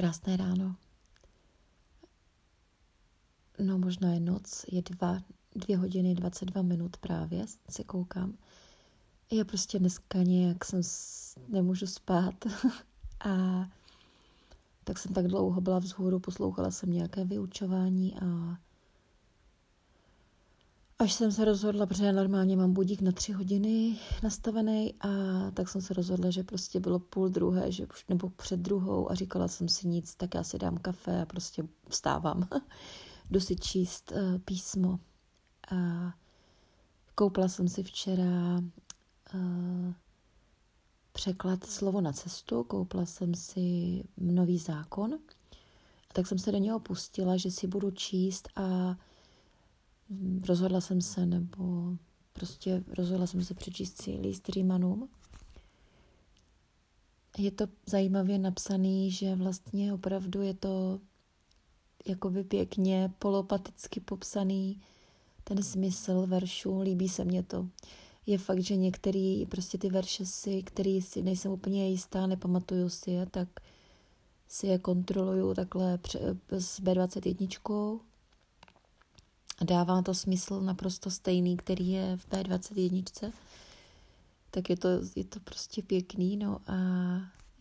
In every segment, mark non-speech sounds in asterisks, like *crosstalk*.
Krásné ráno. No možná je noc, je dva, dvě hodiny 22 minut právě, se koukám. Já prostě dneska nějak jsem, nemůžu spát *laughs* a tak jsem tak dlouho byla vzhůru, poslouchala jsem nějaké vyučování a Až jsem se rozhodla, protože normálně mám budík na tři hodiny nastavený a tak jsem se rozhodla, že prostě bylo půl druhé, že, nebo před druhou a říkala jsem si nic, tak já si dám kafe a prostě vstávám. *laughs* Jdu si číst uh, písmo. A koupila jsem si včera uh, překlad slovo na cestu, koupila jsem si nový zákon, a tak jsem se do něho pustila, že si budu číst a rozhodla jsem se, nebo prostě rozhodla jsem se přečíst si list Římanům. Je to zajímavě napsaný, že vlastně opravdu je to jakoby pěkně polopaticky popsaný ten smysl veršů, líbí se mně to. Je fakt, že některý prostě ty verše si, který si nejsem úplně jistá, nepamatuju si je, tak si je kontroluju takhle s B21 a dává to smysl naprosto stejný, který je v té 21. Tak je to, je to prostě pěkný, no a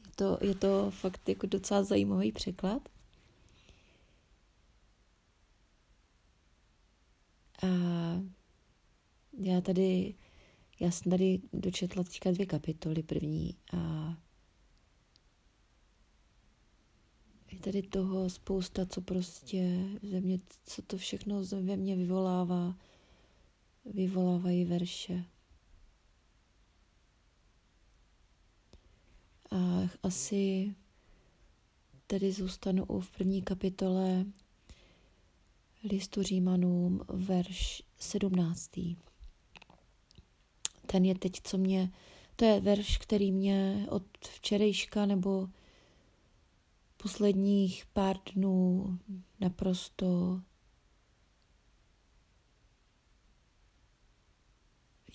je to, je to fakt jako docela zajímavý překlad. A já tady, já jsem tady dočetla teďka dvě kapitoly první a je tady toho spousta, co prostě ze mě, co to všechno ve mně vyvolává, vyvolávají verše. A asi tady zůstanu v první kapitole listu Římanům, verš 17. Ten je teď, co mě, to je verš, který mě od včerejška nebo posledních pár dnů naprosto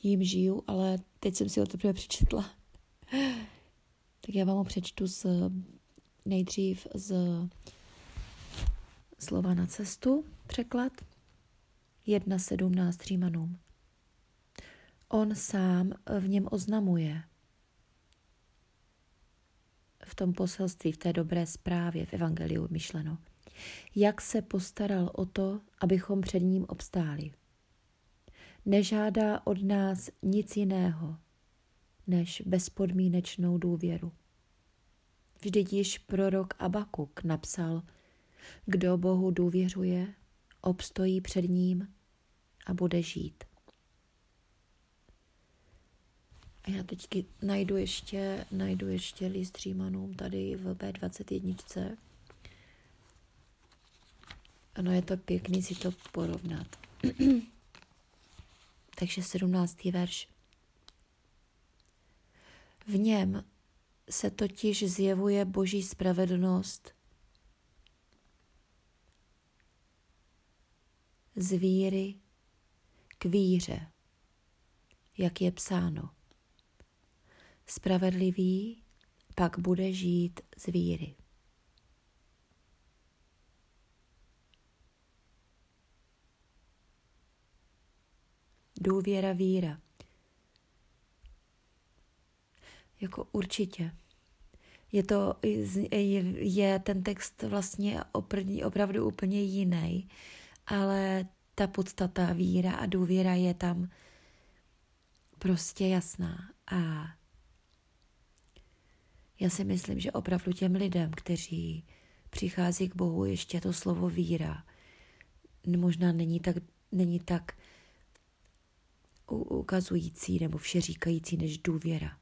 jím žiju, ale teď jsem si ho teprve přečetla. *laughs* tak já vám ho přečtu z, nejdřív z slova na cestu, překlad 1.17 Římanům. On sám v něm oznamuje – v tom poselství, v té dobré zprávě, v Evangeliu myšleno. Jak se postaral o to, abychom před ním obstáli. Nežádá od nás nic jiného, než bezpodmínečnou důvěru. Vždyť již prorok Abakuk napsal, kdo Bohu důvěřuje, obstojí před ním a bude žít. A já teď najdu ještě, najdu ještě list Římanům tady v B21. Ano, je to pěkný si to porovnat. *clears throat* Takže 17. verš. V něm se totiž zjevuje boží spravedlnost z víry k víře, jak je psáno. Spravedlivý pak bude žít z víry. Důvěra, víra. Jako určitě. Je to, je, je ten text vlastně opravdu úplně jiný, ale ta podstata víra a důvěra je tam prostě jasná. A já si myslím, že opravdu těm lidem, kteří přichází k Bohu, ještě to slovo víra možná není tak, není tak ukazující nebo všeříkající než důvěra.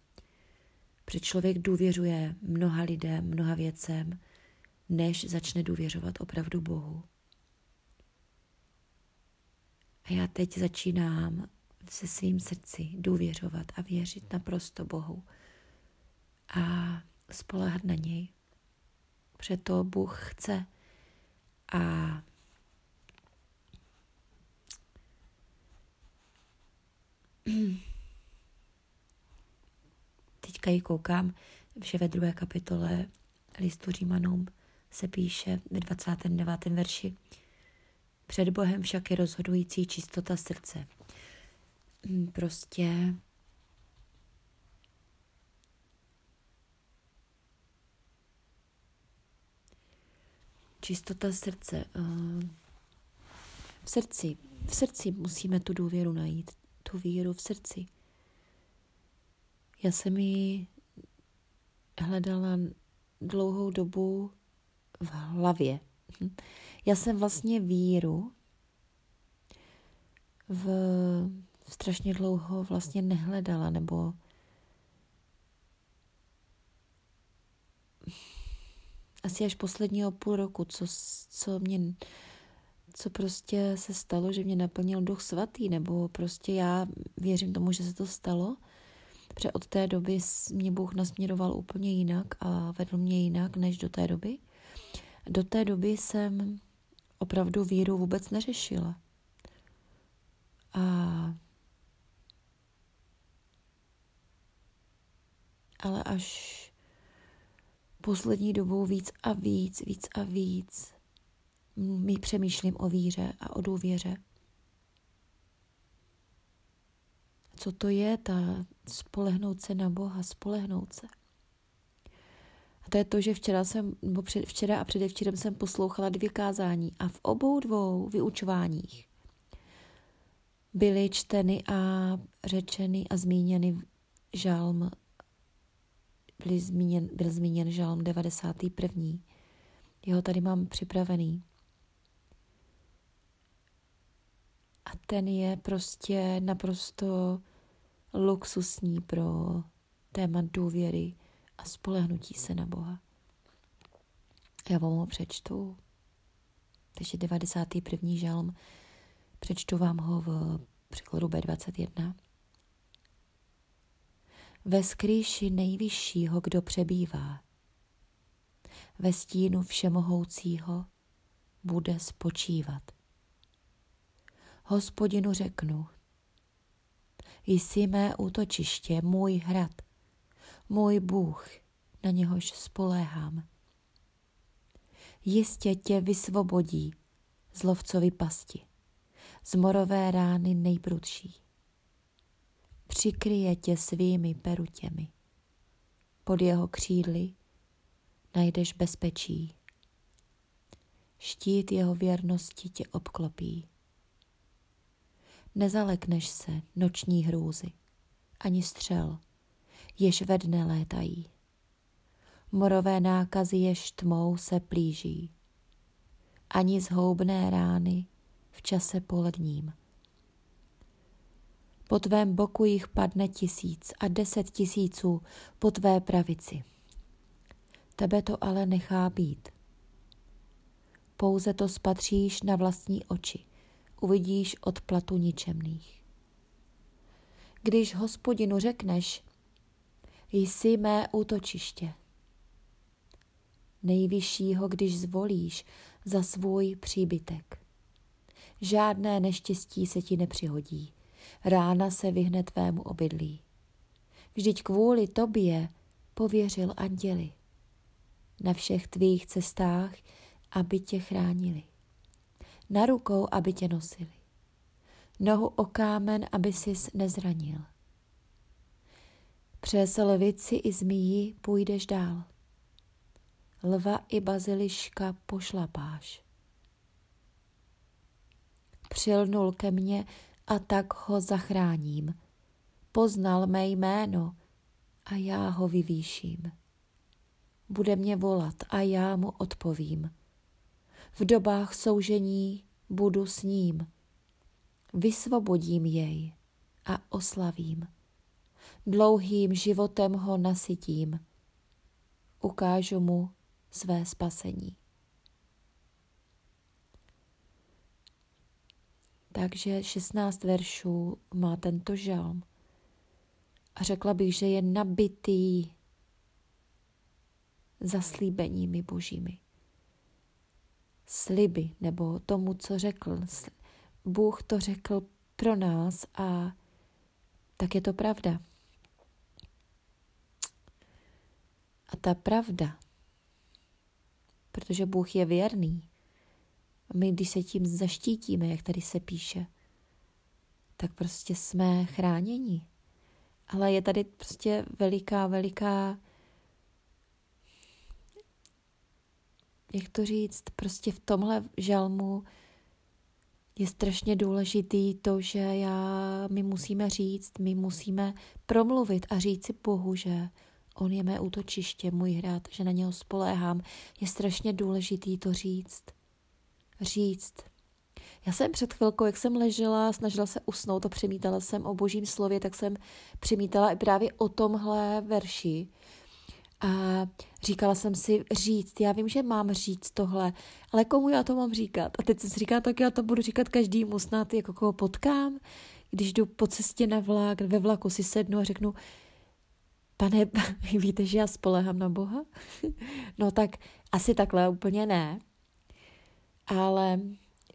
Protože člověk důvěřuje mnoha lidem, mnoha věcem, než začne důvěřovat opravdu Bohu. A já teď začínám se svým srdci důvěřovat a věřit naprosto Bohu. A spolehat na něj. Protože to Bůh chce. A teďka ji koukám, že ve druhé kapitole listu Římanům se píše ve 29. verši. Před Bohem však je rozhodující čistota srdce. Prostě čistota srdce. Eh, v srdci, v srdci musíme tu důvěru najít, tu víru v srdci. Já jsem ji hledala dlouhou dobu v hlavě. Já jsem vlastně víru v strašně dlouho vlastně nehledala, nebo asi až posledního půl roku, co, co mě, co prostě se stalo, že mě naplnil duch svatý, nebo prostě já věřím tomu, že se to stalo, protože od té doby mě Bůh nasměroval úplně jinak a vedl mě jinak než do té doby. Do té doby jsem opravdu víru vůbec neřešila. A ale až poslední dobou víc a víc, víc a víc mi přemýšlím o víře a o důvěře. Co to je ta spolehnout se na Boha, spolehnout se? A to je to, že včera, jsem, nebo před, včera a předevčírem jsem poslouchala dvě kázání a v obou dvou vyučováních byly čteny a řečeny a zmíněny žalm byl zmíněn, byl zmíněn žalm 91. Jeho tady mám připravený. A ten je prostě naprosto luxusní pro téma důvěry a spolehnutí se na Boha. Já vám ho přečtu. Takže 91. žalm. Přečtu vám ho v překladu B21 ve skrýši nejvyššího, kdo přebývá. Ve stínu všemohoucího bude spočívat. Hospodinu řeknu, jsi mé útočiště, můj hrad, můj Bůh, na něhož spoléhám. Jistě tě vysvobodí z lovcovi pasti, z morové rány nejprudší přikryje tě svými perutěmi. Pod jeho křídly najdeš bezpečí. Štít jeho věrnosti tě obklopí. Nezalekneš se noční hrůzy, ani střel, jež ve dne létají. Morové nákazy jež tmou se plíží, ani zhoubné rány v čase poledním po tvém boku jich padne tisíc a deset tisíců po tvé pravici. Tebe to ale nechá být. Pouze to spatříš na vlastní oči, uvidíš od platu ničemných. Když hospodinu řekneš, jsi mé útočiště, nejvyššího, když zvolíš za svůj příbytek. Žádné neštěstí se ti nepřihodí rána se vyhne tvému obydlí. Vždyť kvůli tobě pověřil anděli na všech tvých cestách, aby tě chránili. Na rukou, aby tě nosili. Nohu o kámen, aby sis nezranil. Přes lvici i zmíji půjdeš dál. Lva i baziliška pošlapáš. Přilnul ke mně a tak ho zachráním. Poznal mé jméno a já ho vyvýším. Bude mě volat a já mu odpovím. V dobách soužení budu s ním. Vysvobodím jej a oslavím. Dlouhým životem ho nasytím. Ukážu mu své spasení. Takže 16 veršů má tento žalm. A řekla bych, že je nabitý zaslíbeními božími. Sliby, nebo tomu, co řekl. Bůh to řekl pro nás a tak je to pravda. A ta pravda protože Bůh je věrný. A my, když se tím zaštítíme, jak tady se píše, tak prostě jsme chráněni. Ale je tady prostě veliká, veliká, jak to říct, prostě v tomhle žalmu je strašně důležitý to, že já, my musíme říct, my musíme promluvit a říct si Bohu, že on je mé útočiště, můj hrad, že na něho spoléhám. Je strašně důležitý to říct. Říct. Já jsem před chvilkou, jak jsem ležela, snažila se usnout a přemítala jsem o božím slově, tak jsem přemítala i právě o tomhle verši. A říkala jsem si říct, já vím, že mám říct tohle, ale komu já to mám říkat? A teď jsem si říkala, tak já to budu říkat každému snad, jako koho potkám, když jdu po cestě na vlak, ve vlaku si sednu a řeknu, pane, *laughs* víte, že já spolehám na Boha? *laughs* no tak asi takhle úplně ne, ale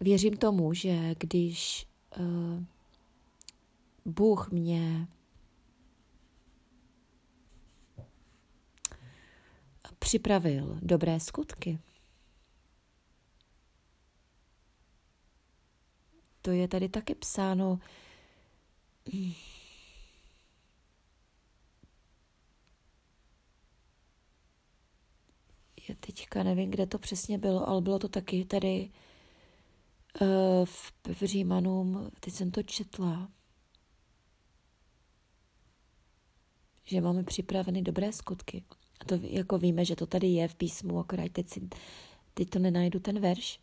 věřím tomu, že když uh, Bůh mě připravil dobré skutky. To je tady taky psáno. Já teďka nevím, kde to přesně bylo, ale bylo to taky tady uh, v, v Římanům, teď jsem to četla, že máme připraveny dobré skutky. A to jako víme, že to tady je v písmu, akorát teď, si, teď to nenajdu ten verš.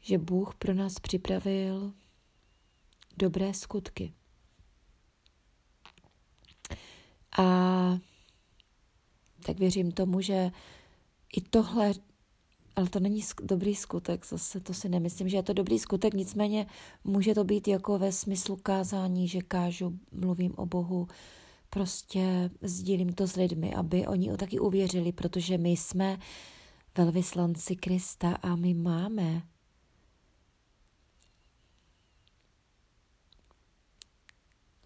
Že Bůh pro nás připravil dobré skutky. A tak věřím tomu, že i tohle, ale to není dobrý skutek, zase to si nemyslím, že je to dobrý skutek, nicméně může to být jako ve smyslu kázání, že kážu, mluvím o Bohu, prostě sdílím to s lidmi, aby oni o taky uvěřili, protože my jsme velvyslanci Krista a my máme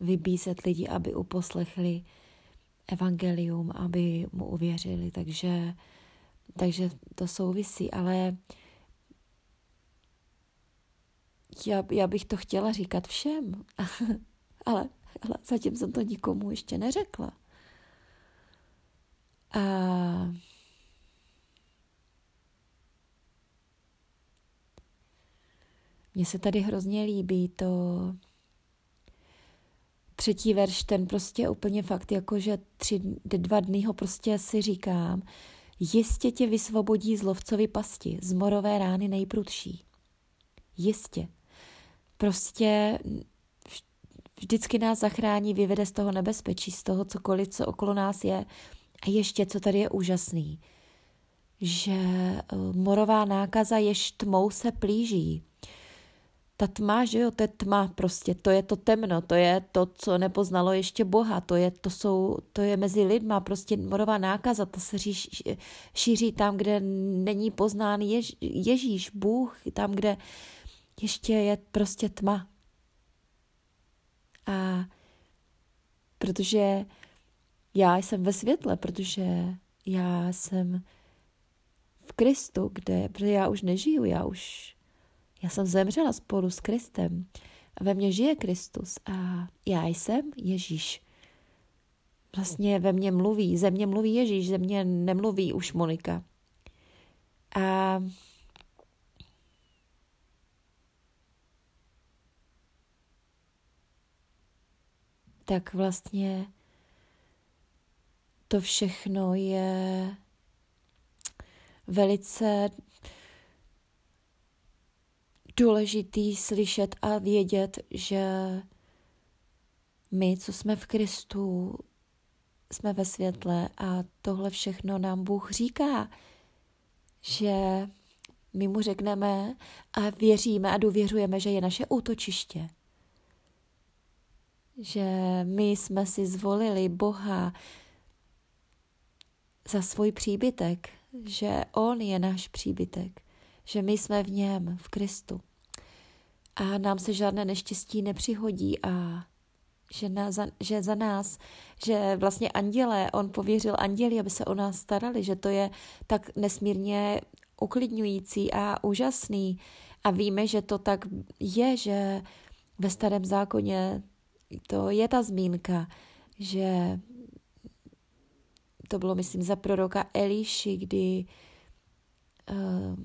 vybízet lidi, aby uposlechli evangelium, aby mu uvěřili. Takže, takže to souvisí, ale já, já bych to chtěla říkat všem, *laughs* ale ale zatím jsem to nikomu ještě neřekla. A mně se tady hrozně líbí to třetí verš, ten prostě úplně fakt, jako že tři, dva dny ho prostě si říkám, jistě tě vysvobodí z lovcovi pasti, z morové rány nejprudší. Jistě. Prostě Vždycky nás zachrání, vyvede z toho nebezpečí, z toho cokoliv, co okolo nás je. A ještě, co tady je úžasný, že eh, morová nákaza jež tmou se plíží. Ta tma, že jo, to je tma prostě, to je to temno, to je to, co nepoznalo ještě Boha, to je, to jsou, to je mezi lidma, prostě morová nákaza, to se říš, šíří tam, kde není poznán Jež, Ježíš, Bůh, tam, kde ještě je prostě tma. A protože já jsem ve světle, protože já jsem v Kristu, kde, protože já už nežiju, já už, já jsem zemřela spolu s Kristem. Ve mně žije Kristus a já jsem Ježíš. Vlastně ve mně mluví, ze mě mluví Ježíš, ze mě nemluví už Monika. A tak vlastně to všechno je velice důležitý slyšet a vědět, že my, co jsme v Kristu, jsme ve světle a tohle všechno nám Bůh říká, že my mu řekneme a věříme a důvěřujeme, že je naše útočiště. Že my jsme si zvolili Boha za svůj příbytek, že On je náš příbytek, že my jsme v něm, v Kristu. A nám se žádné neštěstí nepřihodí a že, na, za, že za nás, že vlastně anděle, on pověřil anděli, aby se o nás starali, že to je tak nesmírně uklidňující a úžasný. A víme, že to tak je, že ve starém zákoně to je ta zmínka, že to bylo, myslím, za proroka Eliši, kdy uh,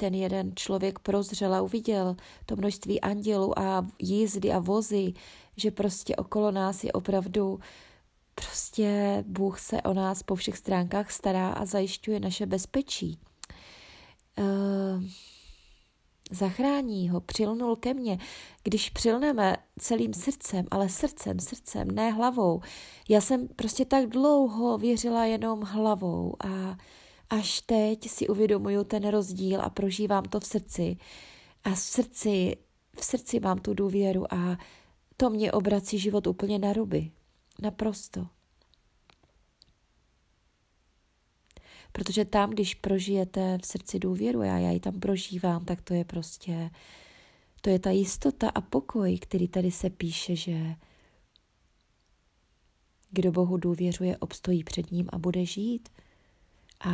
ten jeden člověk prozřel a uviděl to množství andělů a jízdy a vozy, že prostě okolo nás je opravdu prostě Bůh se o nás po všech stránkách stará a zajišťuje naše bezpečí. Uh, zachrání ho, přilnul ke mně. Když přilneme celým srdcem, ale srdcem, srdcem, ne hlavou. Já jsem prostě tak dlouho věřila jenom hlavou a až teď si uvědomuju ten rozdíl a prožívám to v srdci. A v srdci, v srdci mám tu důvěru a to mě obrací život úplně na ruby. Naprosto. Protože tam, když prožijete v srdci důvěru, a já ji tam prožívám, tak to je prostě, to je ta jistota a pokoj, který tady se píše, že kdo Bohu důvěřuje, obstojí před ním a bude žít. A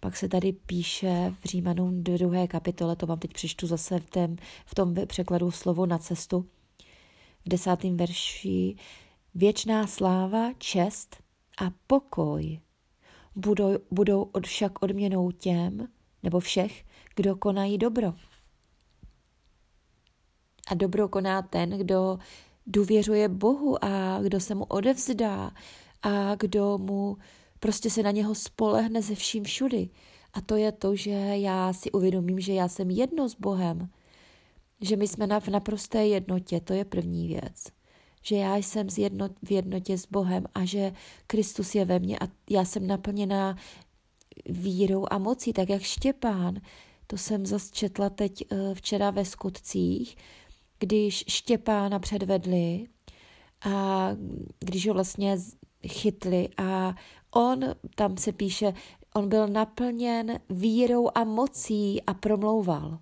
pak se tady píše v Římanům druhé kapitole, to vám teď přečtu zase v, tém, v tom překladu slovo na cestu, v desátém verši, věčná sláva, čest a pokoj budou, budou od však odměnou těm, nebo všech, kdo konají dobro. A dobro koná ten, kdo důvěřuje Bohu a kdo se mu odevzdá a kdo mu prostě se na něho spolehne ze vším všudy. A to je to, že já si uvědomím, že já jsem jedno s Bohem, že my jsme v naprosté jednotě, to je první věc že já jsem z v jednotě s Bohem a že Kristus je ve mně a já jsem naplněná vírou a mocí, tak jak Štěpán. To jsem zase četla teď eh, včera ve skutcích, když Štěpána předvedli a když ho vlastně chytli a on, tam se píše, on byl naplněn vírou a mocí a promlouval.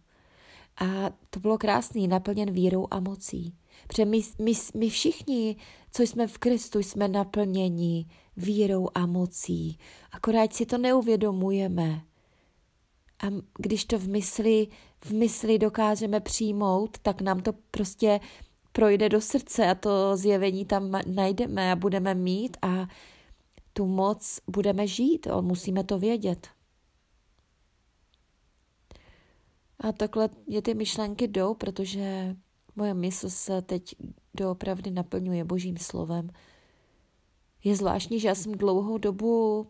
A to bylo krásný, naplněn vírou a mocí. Protože my, my, my všichni, co jsme v Kristu, jsme naplněni vírou a mocí. Akorát si to neuvědomujeme. A když to v mysli, v mysli dokážeme přijmout, tak nám to prostě projde do srdce a to zjevení tam najdeme a budeme mít a tu moc budeme žít. Musíme to vědět. A takhle je ty myšlenky jdou, protože Moje mysl se teď doopravdy naplňuje božím slovem. Je zvláštní, že já jsem dlouhou dobu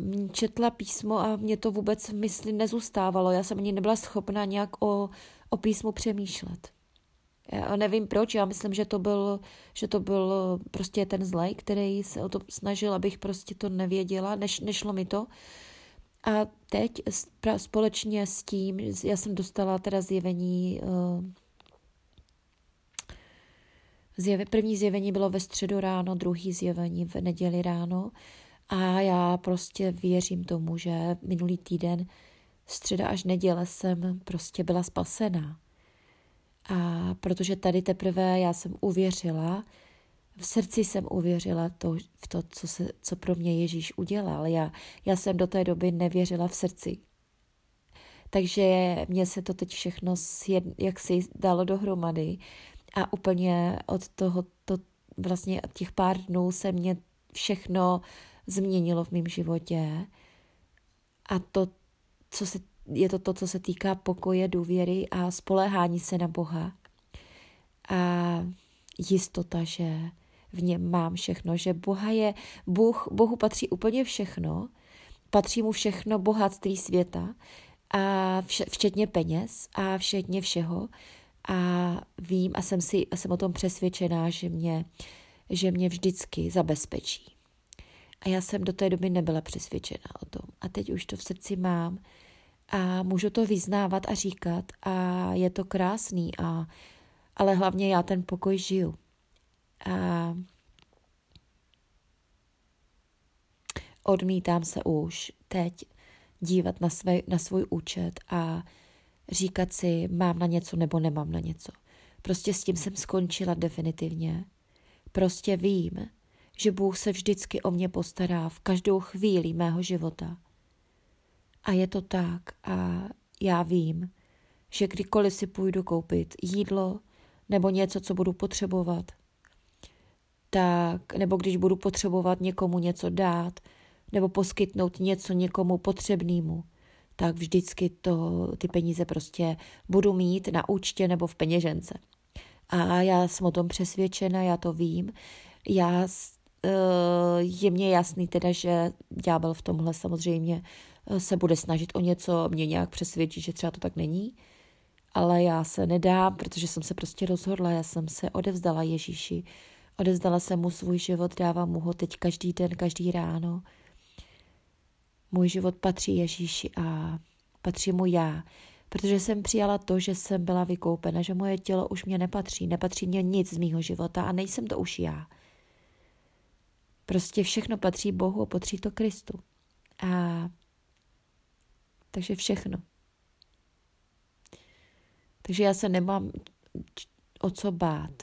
mm, četla písmo a mě to vůbec v mysli nezůstávalo. Já jsem ani nebyla schopna nějak o, o písmu přemýšlet. Já nevím proč, já myslím, že to byl, že to byl prostě ten zlej, který se o to snažil, abych prostě to nevěděla, neš, nešlo mi to. A teď společně s tím, já jsem dostala teda zjevení uh, Zjevy, první zjevení bylo ve středu ráno, druhý zjevení v neděli ráno a já prostě věřím tomu, že minulý týden středa až neděle jsem prostě byla spasená. A protože tady teprve já jsem uvěřila, v srdci jsem uvěřila to, v to, co, se, co pro mě Ježíš udělal. Já, já jsem do té doby nevěřila v srdci. Takže mně se to teď všechno sjed, jak si dalo dohromady a úplně od toho, to vlastně od těch pár dnů se mě všechno změnilo v mém životě. A to, co se, je to to, co se týká pokoje, důvěry a spoléhání se na Boha. A jistota, že v něm mám všechno, že Boha je, Bůh, Bohu patří úplně všechno, patří mu všechno bohatství světa, a vše, včetně peněz a včetně všeho, a vím a jsem, si, a jsem o tom přesvědčená, že mě, že mě vždycky zabezpečí. A já jsem do té doby nebyla přesvědčená o tom. A teď už to v srdci mám a můžu to vyznávat a říkat a je to krásný, a, ale hlavně já ten pokoj žiju. A odmítám se už teď dívat na, své, na svůj účet a říkat si, mám na něco nebo nemám na něco. Prostě s tím jsem skončila definitivně. Prostě vím, že Bůh se vždycky o mě postará v každou chvíli mého života. A je to tak a já vím, že kdykoliv si půjdu koupit jídlo nebo něco, co budu potřebovat, tak, nebo když budu potřebovat někomu něco dát, nebo poskytnout něco někomu potřebnému, tak vždycky to, ty peníze prostě budu mít na účtě nebo v peněžence. A já jsem o tom přesvědčena, já to vím. Já, eh, je mně jasný teda, že ďábel v tomhle samozřejmě se bude snažit o něco, mě nějak přesvědčit, že třeba to tak není. Ale já se nedám, protože jsem se prostě rozhodla, já jsem se odevzdala Ježíši. Odevzdala jsem mu svůj život, dávám mu ho teď každý den, každý ráno. Můj život patří Ježíši a patří mu já, protože jsem přijala to, že jsem byla vykoupena, že moje tělo už mě nepatří, nepatří mě nic z mýho života a nejsem to už já. Prostě všechno patří Bohu a patří to Kristu. A takže všechno. Takže já se nemám o co bát.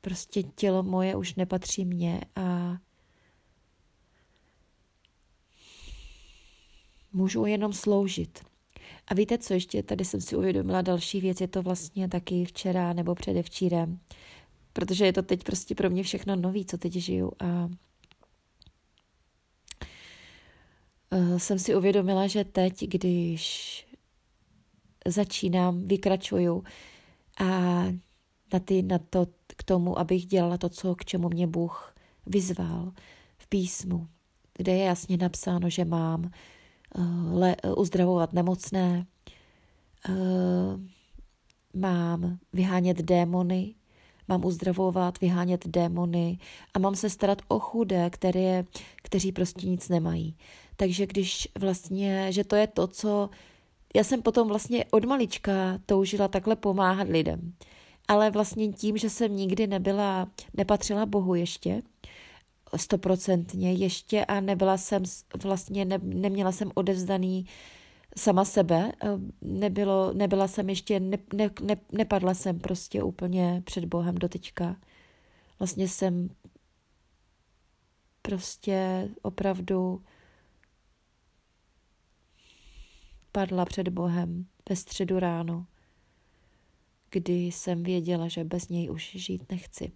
Prostě tělo moje už nepatří mně a můžu jenom sloužit. A víte co, ještě tady jsem si uvědomila další věc, je to vlastně taky včera nebo předevčírem, protože je to teď prostě pro mě všechno nový, co teď žiju a jsem si uvědomila, že teď, když začínám, vykračuju a na, ty, na to, k tomu, abych dělala to, co, k čemu mě Bůh vyzval v písmu, kde je jasně napsáno, že mám uh, le, uzdravovat nemocné, uh, mám vyhánět démony, mám uzdravovat, vyhánět démony a mám se starat o chudé, které, kteří prostě nic nemají. Takže když vlastně, že to je to, co já jsem potom vlastně od malička toužila takhle pomáhat lidem. Ale vlastně tím, že jsem nikdy nebyla, nepatřila Bohu ještě, stoprocentně ještě a nebyla jsem vlastně, ne, neměla jsem odevzdaný sama sebe, eh, nebylo, nebyla jsem ještě, ne, ne, ne, nepadla jsem prostě úplně před Bohem do teďka. Vlastně jsem prostě opravdu padla před Bohem ve středu ráno, kdy jsem věděla, že bez něj už žít nechci.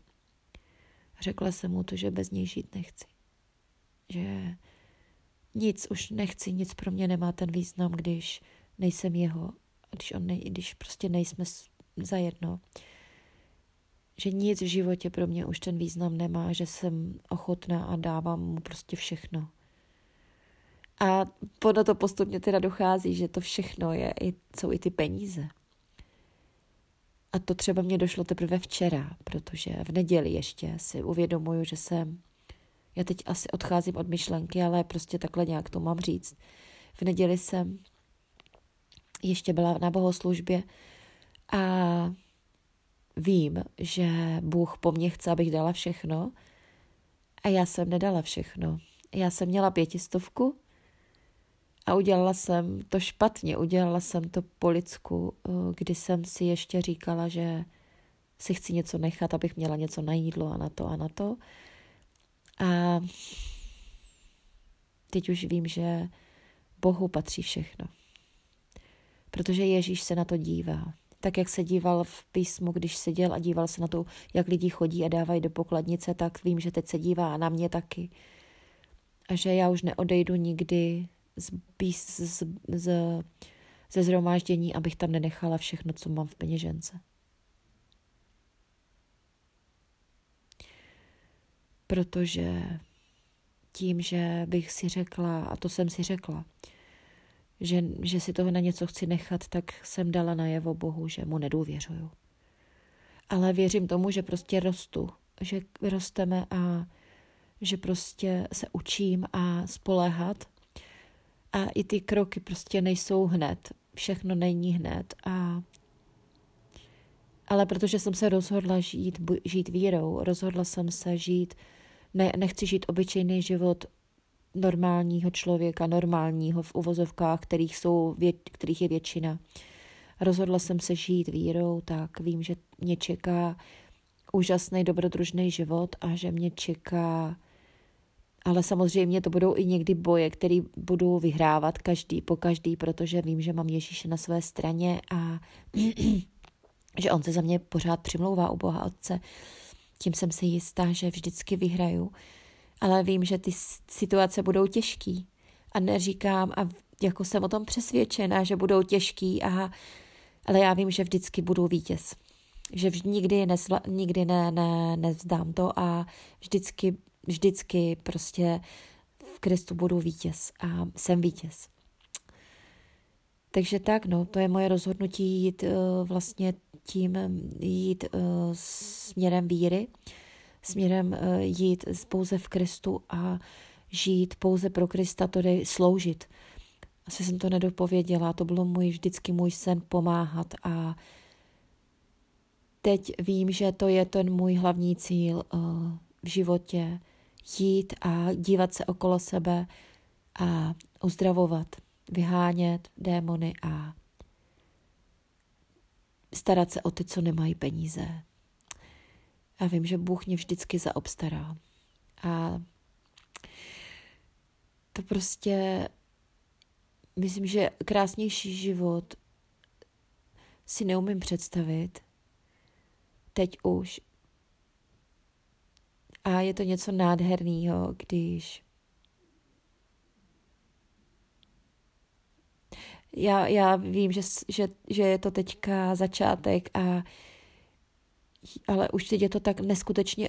Řekla jsem mu to, že bez něj žít nechci. Že nic už nechci, nic pro mě nemá ten význam, když nejsem jeho, když, on nej, když prostě nejsme zajedno. Že nic v životě pro mě už ten význam nemá, že jsem ochotná a dávám mu prostě všechno. A podle to postupně teda dochází, že to všechno je, jsou i ty peníze. A to třeba mě došlo teprve včera, protože v neděli ještě si uvědomuju, že jsem, já teď asi odcházím od myšlenky, ale prostě takhle nějak to mám říct. V neděli jsem ještě byla na bohoslužbě a vím, že Bůh po mně chce, abych dala všechno a já jsem nedala všechno. Já jsem měla pětistovku a udělala jsem to špatně, udělala jsem to po lidsku, eh, kdy jsem si ještě říkala, že si chci něco nechat, abych měla něco na jídlo a na to a na to. A teď už vím, že Bohu patří všechno. Protože Ježíš se na to dívá. Tak, jak se díval v písmu, když seděl a díval se na to, jak lidi chodí a dávají do pokladnice, tak vím, že teď se dívá na mě taky. A že já už neodejdu nikdy z, z, z, ze zhromáždění, abych tam nenechala všechno, co mám v peněžence. Protože tím, že bych si řekla, a to jsem si řekla, že, že si toho na něco chci nechat, tak jsem dala najevo Bohu, že mu nedůvěřuju. Ale věřím tomu, že prostě rostu, že rosteme a že prostě se učím a spoléhat a i ty kroky prostě nejsou hned. Všechno není hned. A... Ale protože jsem se rozhodla žít, žít vírou, rozhodla jsem se žít, ne, nechci žít obyčejný život normálního člověka, normálního v uvozovkách, kterých, jsou, kterých je většina. rozhodla jsem se žít vírou, tak vím, že mě čeká úžasný dobrodružný život a že mě čeká ale samozřejmě to budou i někdy boje, které budu vyhrávat každý po každý, protože vím, že mám Ježíše na své straně a *clears throat* že on se za mě pořád přimlouvá u Boha Otce. Tím jsem si jistá, že vždycky vyhraju. Ale vím, že ty situace budou těžký. A neříkám, a jako jsem o tom přesvědčená, že budou těžký, a, ale já vím, že vždycky budu vítěz. Že nikdy, nesla, nikdy ne, ne, nevzdám to a vždycky vždycky prostě v Kristu budu vítěz a jsem vítěz. Takže tak, no, to je moje rozhodnutí jít uh, vlastně tím, jít uh, směrem víry, směrem jít pouze v Kristu a žít pouze pro Krista, tedy sloužit. Asi jsem to nedopověděla, to bylo můj, vždycky můj sen pomáhat a teď vím, že to je ten můj hlavní cíl v životě, jít a dívat se okolo sebe a uzdravovat, vyhánět démony a starat se o ty, co nemají peníze. A vím, že Bůh mě vždycky zaobstará. A to prostě, myslím, že krásnější život si neumím představit. Teď už a je to něco nádherného, když já, já vím, že, že, že je to teďka začátek, a, ale už teď je to tak neskutečně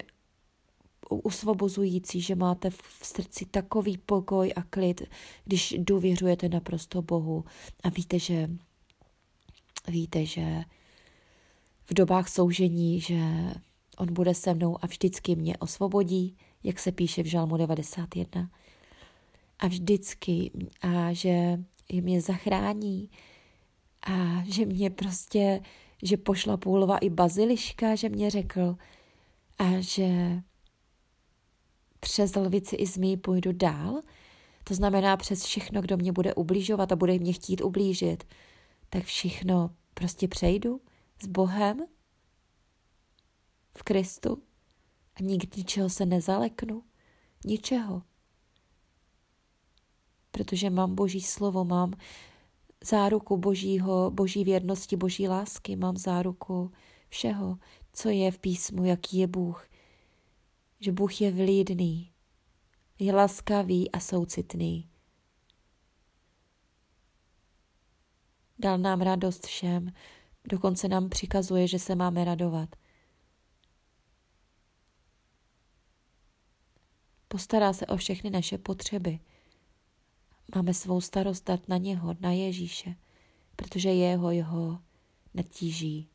usvobozující, že máte v srdci takový pokoj a klid, když důvěřujete naprosto Bohu. A víte, že víte, že v dobách soužení, že On bude se mnou a vždycky mě osvobodí, jak se píše v Žalmu 91. A vždycky, a že mě zachrání a že mě prostě, že pošla půlova i baziliška, že mě řekl a že přes lvici i zmí půjdu dál, to znamená přes všechno, kdo mě bude ublížovat a bude mě chtít ublížit, tak všechno prostě přejdu s Bohem v Kristu a nikdy ničeho se nezaleknu. Ničeho. Protože mám Boží slovo, mám záruku Božího, Boží věrnosti, Boží lásky, mám záruku všeho, co je v písmu, jaký je Bůh. Že Bůh je vlídný, je laskavý a soucitný. Dal nám radost všem, dokonce nám přikazuje, že se máme radovat – Postará se o všechny naše potřeby. Máme svou starost dát na něho, na Ježíše, protože jeho jeho netíží.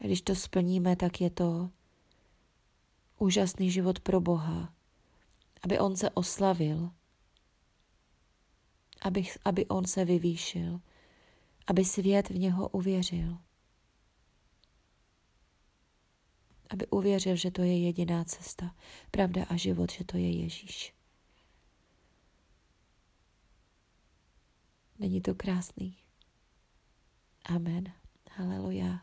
A když to splníme, tak je to úžasný život pro Boha, aby On se oslavil, aby, aby On se vyvýšil, aby svět v něho uvěřil. aby uvěřil, že to je jediná cesta, pravda a život, že to je Ježíš. Není to krásný? Amen. Haleluja.